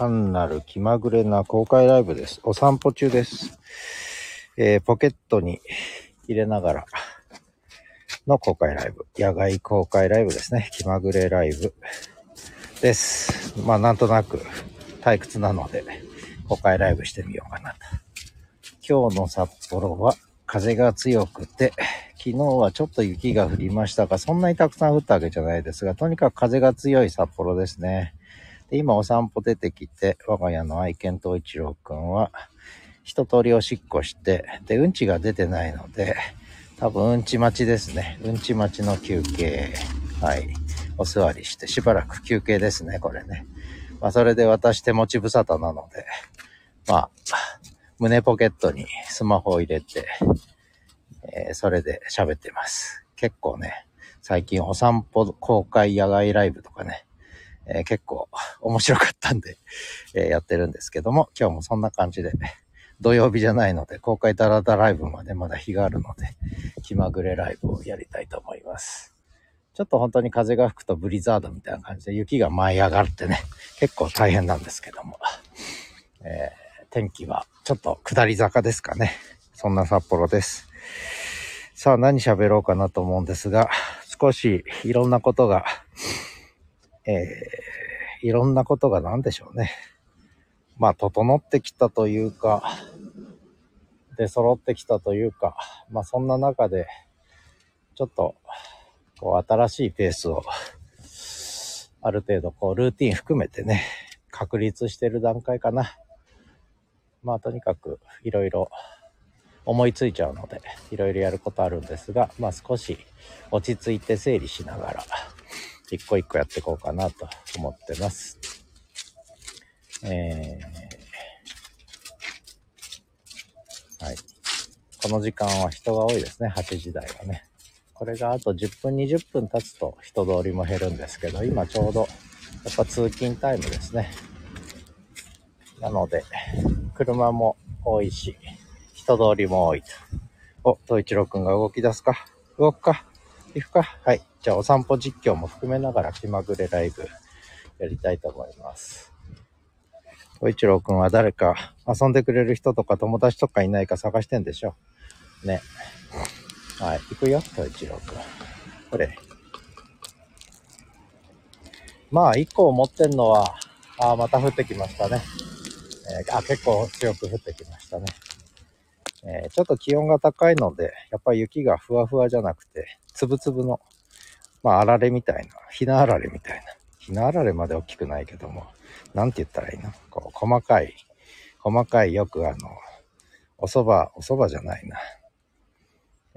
単なる気まぐれな公開ライブです。お散歩中です。えーポケットに入れながらの公開ライブ。野外公開ライブですね。気まぐれライブです。まあなんとなく退屈なので公開ライブしてみようかなと。今日の札幌は風が強くて、昨日はちょっと雪が降りましたが、そんなにたくさん降ったわけじゃないですが、とにかく風が強い札幌ですね。で今お散歩出てきて、我が家の愛犬東一郎くんは、一通りおしっこして、で、うんちが出てないので、多分うんち待ちですね。うんち待ちの休憩。はい。お座りして、しばらく休憩ですね、これね。まあ、それで私手持ち無沙汰なので、まあ、胸ポケットにスマホを入れて、えーそれで喋ってます。結構ね、最近お散歩公開野外ライブとかね、えー結構面白かったんで、えーやってるんですけども、今日もそんな感じで、土曜日じゃないので、公開ダラダライブまでまだ日があるので、気まぐれライブをやりたいと思います。ちょっと本当に風が吹くとブリザードみたいな感じで雪が舞い上がってね、結構大変なんですけども、えー天気はちょっと下り坂ですかね。そんな札幌です。さあ何喋ろうかなと思うんですが、少しいろんなことが、えー、いろんなことが何でしょうね。まあ、整ってきたというか、で、揃ってきたというか、まあ、そんな中で、ちょっと、こう、新しいペースを、ある程度、こう、ルーティン含めてね、確立してる段階かな。まあ、とにかく、いろいろ、思いついちゃうので、いろいろやることあるんですが、まあ、少し、落ち着いて整理しながら、一個一個やっていこうかなと思ってます。えー、はい。この時間は人が多いですね、8時台はね。これがあと10分、20分経つと人通りも減るんですけど、今ちょうど、やっぱ通勤タイムですね。なので、車も多いし、人通りも多いと。お、東一郎くんが動き出すか動くか行くかはい。じゃあお散歩実況も含めながら気まぐれライブやりたいと思います。東一郎くんは誰か遊んでくれる人とか友達とかいないか探してんでしょ？ね。はい。行くよ、東一郎くん。これ。まあ、一個思ってんのは、あーまた降ってきましたね。えーあ、結構強く降ってきましたね。えーちょっと気温が高いので、やっぱり雪がふわふわじゃなくて、つぶつぶの、まあ、あられみたいな、ひなあられみたいな。ひなあられまで大きくないけども、なんて言ったらいいの？こう、細かい、細かい、よくあの、お蕎麦、お蕎麦じゃないな。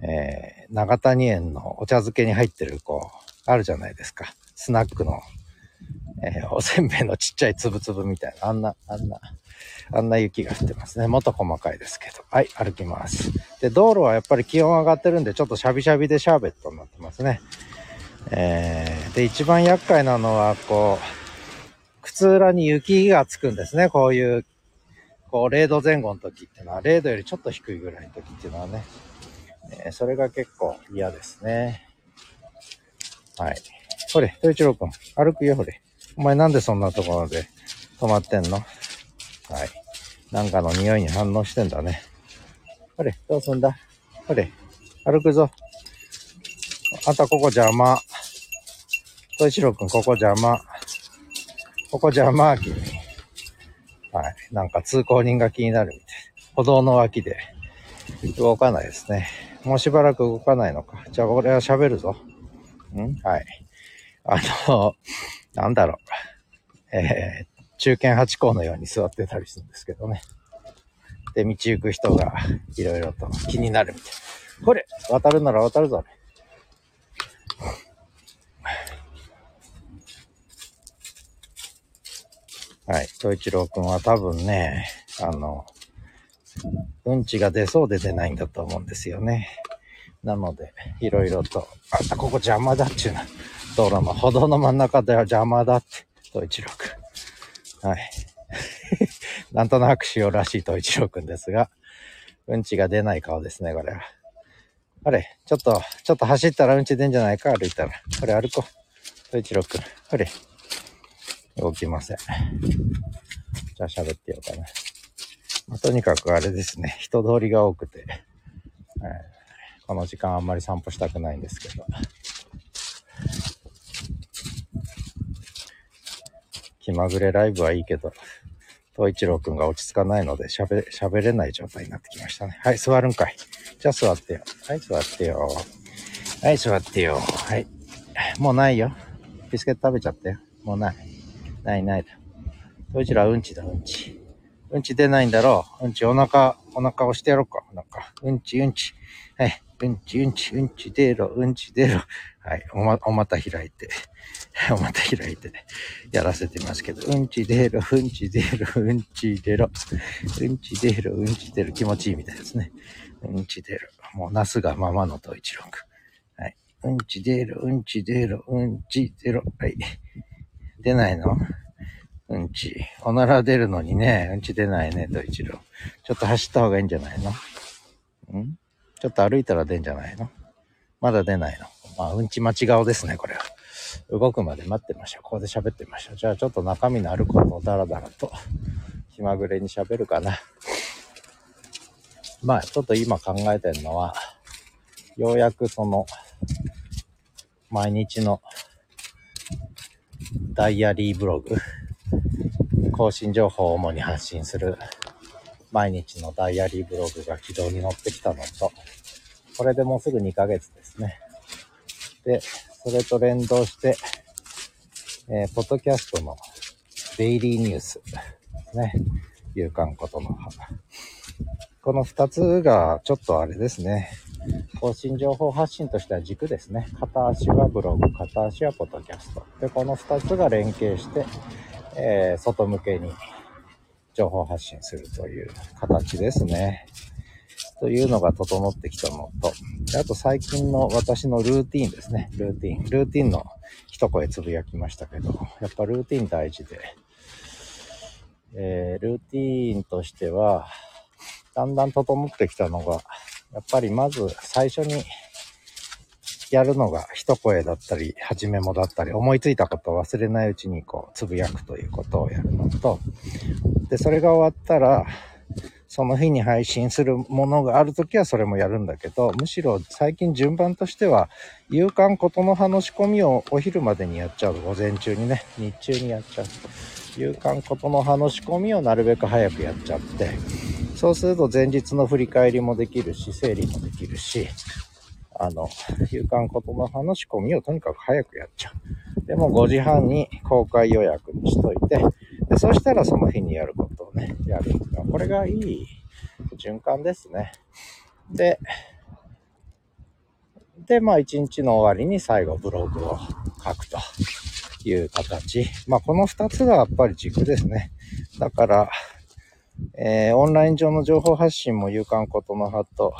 えー長谷園のお茶漬けに入ってる、こう、あるじゃないですか。スナックの、えーおせんべいのちっちゃいつぶつぶみたいな、あんな、あんな、あんな雪が降ってますね。もっと細かいですけど。はい、歩きます。で、道路はやっぱり気温上がってるんで、ちょっとシャビシャビでシャーベットになってますね。えー、で、一番厄介なのは、こう、靴裏に雪がつくんですね。こういう、こう、0度前後の時っていうのは、0度よりちょっと低いぐらいの時っていうのはね、えーそれが結構嫌ですね。はい。ほれ、東一郎くん、歩くよ、ほれ。お前なんでそんなところで止まってんの？はい。なんかの匂いに反応してんだね。ほれ、どうすんだ？ほれ、歩くぞ。あんたここ邪魔。東一郎くん、ここ邪魔。ここ邪魔、君。はい。なんか通行人が気になるみたい。歩道の脇で動かないですね。もうしばらく動かないのか。じゃあ俺は喋るぞ。ん？はい。あの、なんだろう。えー、中堅八校のように座ってたりするんですけどね。で、道行く人がいろいろと気になるみたい。これ渡るなら渡るぞ。はい。東一郎くんは多分ね、あの、うんちが出そうで出ないんだと思うんですよね。なので、いろいろと、あんたここ邪魔だっちゅうな。道路の歩道の真ん中では邪魔だって、東一郎くん。はい。なんとなく塩らしい東一郎くんですが、うんちが出ない顔ですね、これは。あれ、ちょっと、ちょっと走ったらうんち出んじゃないか、歩いたら。これ歩こう。東一郎くん。あれ。動きません。じゃあ喋ってようかな。まあ、とにかくあれですね、人通りが多くて、えーこの時間あんまり散歩したくないんですけど。気まぐれライブはいいけど、東一郎くんが落ち着かないので喋、喋れない状態になってきましたね。はい、座るんかい。じゃあ座ってよ。はい、座ってよ。はい、座ってよ。はい。もうないよ。ビスケット食べちゃったよ。もうない。ないないだ。東一郎うんちだ、うんち。うんち出ないんだろう。うんちお腹、お腹押してやろうか。お腹。うんち、うんち。はい。うんち、うんち、うんち出ろ、うんち出ろ。はい。おま、お股開いて。お股開いて、やらせてますけど、うんち出ろ、うんち出ろ、うんち出ろ。うんち出ろ、うんち出ろ。気持ちいいみたいですね。うんち出ろ。もう、ナスがままのと一郎くん。はい。うんち出ろ、うんち出ろ、うんち出ろ。はい。出ないの？うんち。おなら出るのにね、うんち出ないね、と一郎。ちょっと走った方がいいんじゃないの？ん？ちょっと歩いたら出んじゃないの？まだ出ないの？まあ、うんち待ち顔ですね、これは。動くまで待ってましょう。ここで喋ってましょう。じゃあちょっと中身のあることをダラダラと気まぐれに喋るかな。まあ、ちょっと今考えてるのは、ようやくその、毎日のダイアリーブログ、更新情報を主に発信する毎日のダイアリーブログが軌道に乗ってきたのと、これでもうすぐ2ヶ月ですね。で、それと連動して、えー、ポッドキャストのデイリーニュースですね。勇敢ことの葉。この2つがちょっとあれですね。更新情報発信としては軸ですね。片足はブログ、片足はポッドキャスト。で、この2つが連携して、えー、外向けに情報発信するという形ですね。というのが整ってきたのと、あと最近の私のルーティンですね。ルーティン。ルーティンの一声つぶやきましたけど、やっぱルーティン大事で、えー、ルーティンとしては、だんだん整ってきたのが、やっぱりまず最初にやるのが一声だったり、はじめもだったり、思いついたことを忘れないうちにこう、つぶやくということをやるのと、で、それが終わったら、その日に配信するものがあるときはそれもやるんだけど、むしろ最近順番としては、勇敢ことの葉の仕込みをお昼までにやっちゃう。午前中にね、日中にやっちゃう。勇敢ことの葉の仕込みをなるべく早くやっちゃって、そうすると前日の振り返りもできるし、整理もできるし、あの、勇敢ことの葉の仕込みをとにかく早くやっちゃう。でも5時半に公開予約にしといて、でそしたらその日にやることをね、やる。これがいい循環ですね。で、で、まあ一日の終わりに最後ブログを書くという形。まあこの二つがやっぱり軸ですね。だから、えー、オンライン上の情報発信も勇敢ことの葉と、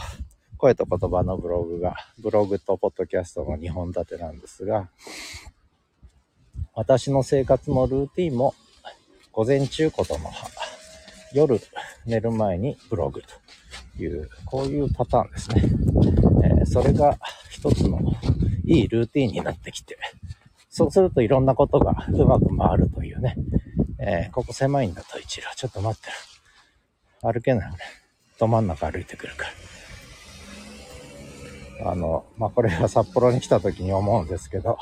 声と言葉のブログが、ブログとポッドキャストの2本立てなんですが、私の生活のルーティンも、午前中ことの葉、夜寝る前にブログという、こういうパターンですね。えー、それが一つのいいルーティンになってきて、そうするといろんなことがうまく回るというね。えー、ここ狭いんだと一郎。ちょっと待ってる。歩けない。ど真ん中歩いてくるから。あの、まあ、これは札幌に来た時に思うんですけど、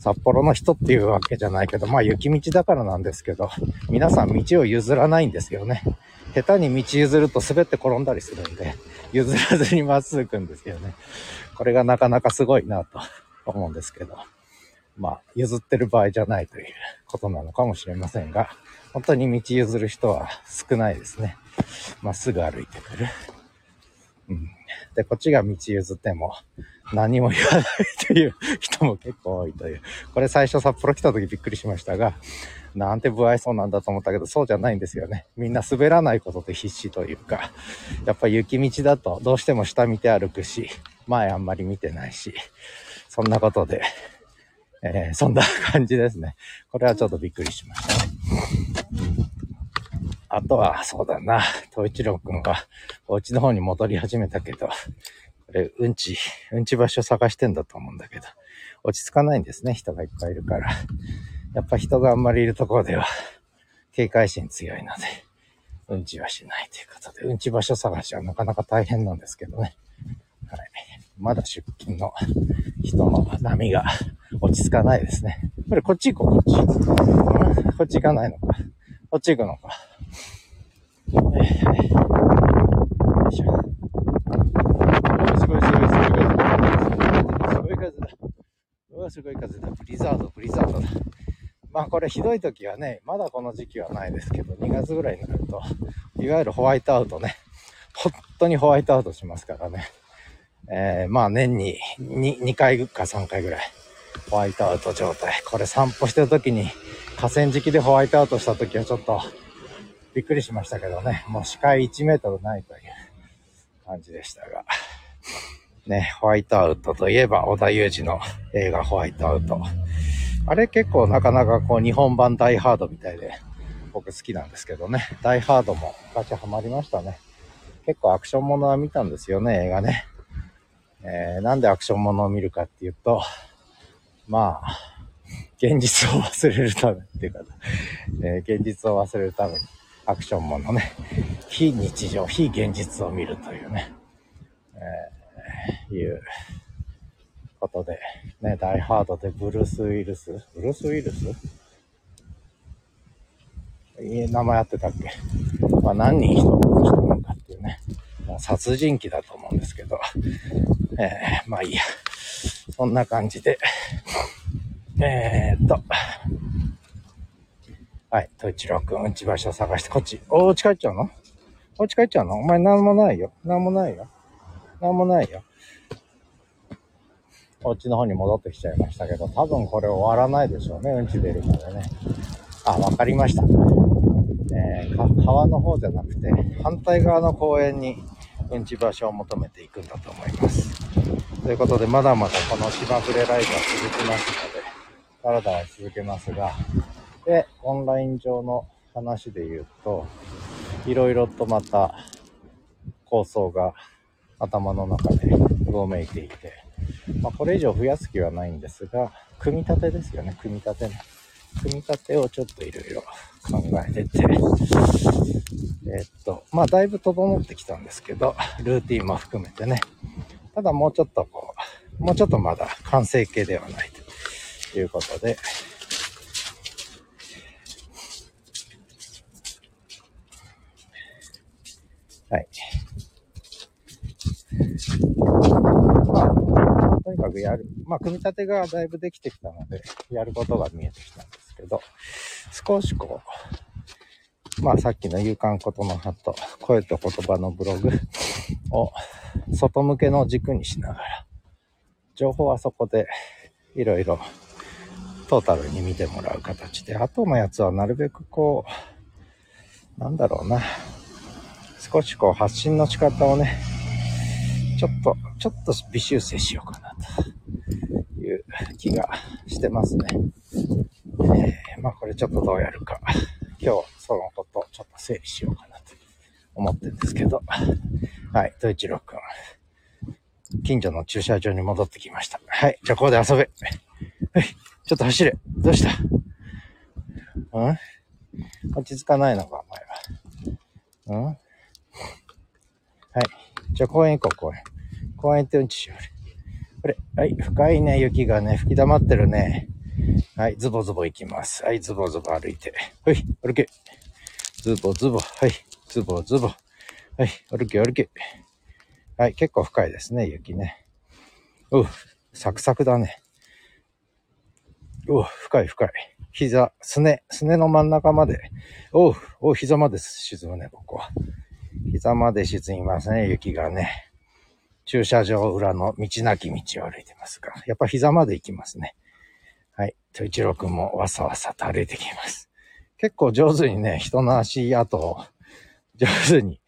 札幌の人っていうわけじゃないけど、まあ雪道だからなんですけど、皆さん道を譲らないんですよね。下手に道譲ると滑って転んだりするんで、譲らずにまっすぐ行くんですよね。これがなかなかすごいなと思うんですけど、まあ譲ってる場合じゃないということなのかもしれませんが、本当に道譲る人は少ないですね。まっすぐ歩いてくる。うん。で、こっちが道譲っても何も言わないという人も結構多いという。これ最初札幌来た時びっくりしましたが、なんて不愛想なんだと思ったけど、そうじゃないんですよね。みんな滑らないことで必死というか、やっぱ雪道だとどうしても下見て歩くし、前あんまり見てないし、そんなことで、えー、そんな感じですね。これはちょっとびっくりしましたね。あとは、そうだな、東一郎くんがお家の方に戻り始めたけど、これ、うんち、うんち場所探してんだと思うんだけど、落ち着かないんですね、人がいっぱいいるから。やっぱ人があんまりいるところでは、警戒心強いので、うんちはしないということで、うんち場所探しはなかなか大変なんですけどね。はい。まだ出勤の人の波が落ち着かないですね。これこっち行こう、こっち。こっち行かないのか。こっち行くのか。えー、よいしょ。すごいすごいすごい風。すごい風だ。うわ、すごい風だ。ブリザード、ブリザードだ。まあこれひどい時はね、まだこの時期はないですけど、2月ぐらいになると、いわゆるホワイトアウトね、本当にホワイトアウトしますからね。えー、まあ年に 2, 2回か3回ぐらい、ホワイトアウト状態。これ散歩してる時に、河川敷でホワイトアウトした時はちょっと、びっくりしましたけどね、もう視界1メートルないという感じでしたが。ね、ホワイトアウトといえば、小田裕二の映画ホワイトアウト。あれ結構なかなかこう日本版ダイハードみたいで僕好きなんですけどね。ダイハードもガチハマりましたね。結構アクションものは見たんですよね、映画ね。えー、なんでアクションものを見るかっていうと、まあ、現実を忘れるためっていうか、えー、現実を忘れるためにアクションものね、非日常、非現実を見るというね、えー、いうことで、ね、ダイハードでブルース・ウィルス？ブルース・ウィルス？いい名前あってたっけ？まあ何人人人なのかっていうね、殺人鬼だと思う。んですけど、えー、まあいいや。そんな感じで、えー、っと、はい、統一郎くん、うんち場所探して、こっち、お家帰っちゃうの？お家帰っちゃうの？お前なんもないよ。なんもないよ。なんもないよ。お家の方に戻ってきちゃいましたけど、多分これ終わらないでしょうね、うんち出るまでね。あ、わかりました。えー、川の方じゃなくて、反対側の公園にうんち場所を求めていくんだと思います。ということで、まだまだこの芝触れライブは続きますので、だらだら続けますが、で、オンライン上の話で言うと、いろいろとまた構想が頭の中でうごめいていて、まあ、これ以上増やす気はないんですが、組み立てですよね、組み立てね。組み立てをちょっといろいろ考えてて、え、っと、まあ、だいぶ整ってきたんですけど、ルーティンも含めてね。ただもうちょっとこう、もうちょっとまだ完成形ではないということで、はい。まあ、とにかくやる。まあ、組み立てがだいぶできてきたので、やることが見えてきたんですけど、少しこう、まあさっきの勇敢ことの葉と声と言葉のブログを外向けの軸にしながら、情報はそこでいろいろトータルに見てもらう形で、あとのやつはなるべくこう、なんだろうな、少しこう発信の仕方をね、ちょっと、ちょっと微修正しようかなという気がしてますね。えー、まあこれちょっとどうやるか、今日そのことちょっと整理しようかなと思ってるんですけど、はい、統一郎くん。近所の駐車場に戻ってきました。はい、じゃあここで遊べ。はい、ちょっと走れ。どうした？うん？落ち着かないのか、お前は。うん？はい。じゃあ公園行こう、公園。公園ってうんちしよう。これ。はい。深いね、雪がね、吹き溜まってるね。はい。ズボズボ行きます。はい。ズボズボ歩いて。はい。歩け。ズボズボ。はい。ズボズボ。はい。歩け、歩け。はい。結構深いですね、雪ね。うサクサクだね。う深い深い。膝、すね、すねの真ん中まで。おう、おう、膝まで沈むね、ここは。膝まで沈みますね、雪がね。駐車場裏の道なき道を歩いてますが、やっぱ膝まで行きますね。はい。と一郎くんもわさわさと歩いてきます。結構上手にね、人の足跡を上手に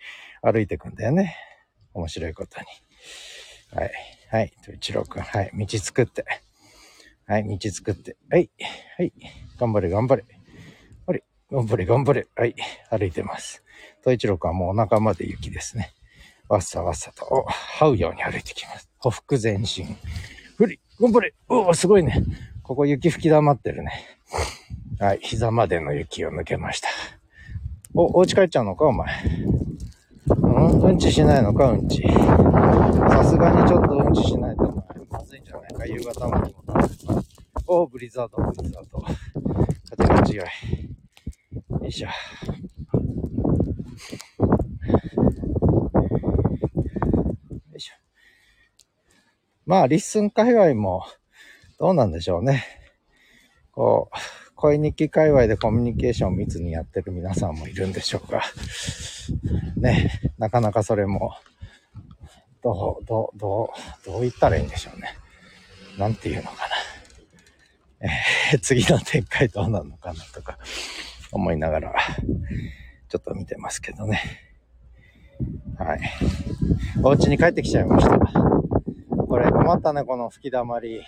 歩いてくんだよね。面白いことに。はい。はい。と一郎くん、はい。道作って。はい。道作って。はい。はい。頑張れ、頑張れ。あれ、頑張れ、頑張れ。はい。歩いてます。と一郎くんはもうお腹まで雪ですね。わっさわっさと、這うように歩いてきます。ほふく前進。ふり、頑張れおお、すごいね。ここ雪吹き溜まってるね。はい、膝までの雪を抜けました。お、お家帰っちゃうのか、お前。うん？うんちしないのか、うんち。さすがにちょっとうんちしないと、まずいんじゃないか、夕方までもお、ブリザード、ブリザード。風が強い。よいしょ。よいしょ。まあ、 LISTEN 界隈も、どうなんでしょうね。こう、声日記界隈でコミュニケーションを密にやってる皆さんもいるんでしょうが、ね、なかなかそれも、どう、どう、どう、どう言ったらいいんでしょうね。なんていうのかな。えー、次の展開どうなのかなとか思いながら、ちょっと見てますけどね。はい。お家に帰ってきちゃいました。これ困ったね、この吹き溜まり。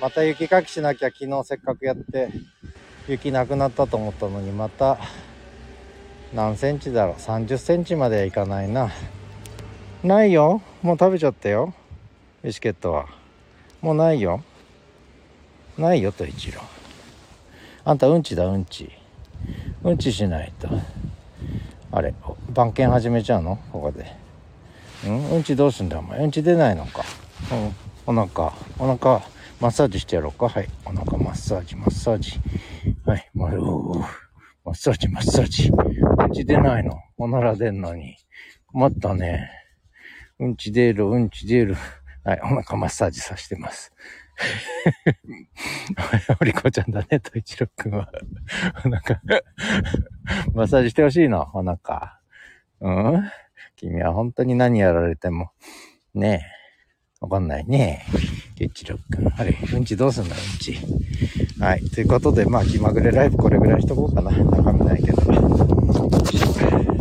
また雪かきしなきゃ昨日せっかくやって雪なくなったと思ったのにまた何センチだろう？30センチまではいかないな。ないよ。もう食べちゃったよ。ビスケットは。もうないよ。ないよと一郎あんたうんちだ？うんち。うんちしないと。あれ番犬始めちゃうの？ここで。うん？うんちどうすんだ？お前。うんち出ないのか？うん。お腹。お腹マッサージしてやろうか。はい。お腹マッサージ、マッサージ。はい。マッサージ、マッサージ。うんち出ないの。おなら出んのに。困ったね。うんち出る、うんち出る。はい。お腹マッサージさせてます。おりこちゃんだね、と一郎くんは。お腹マッサージしてほしいの、お腹。うん？君は本当に何やられても。ねえ。わかんないね。ケッチロック。あれ、うんちどうすんだうんち。はい。ということで、まあ、気まぐれライブこれぐらいしとこうかな。中身ないけど。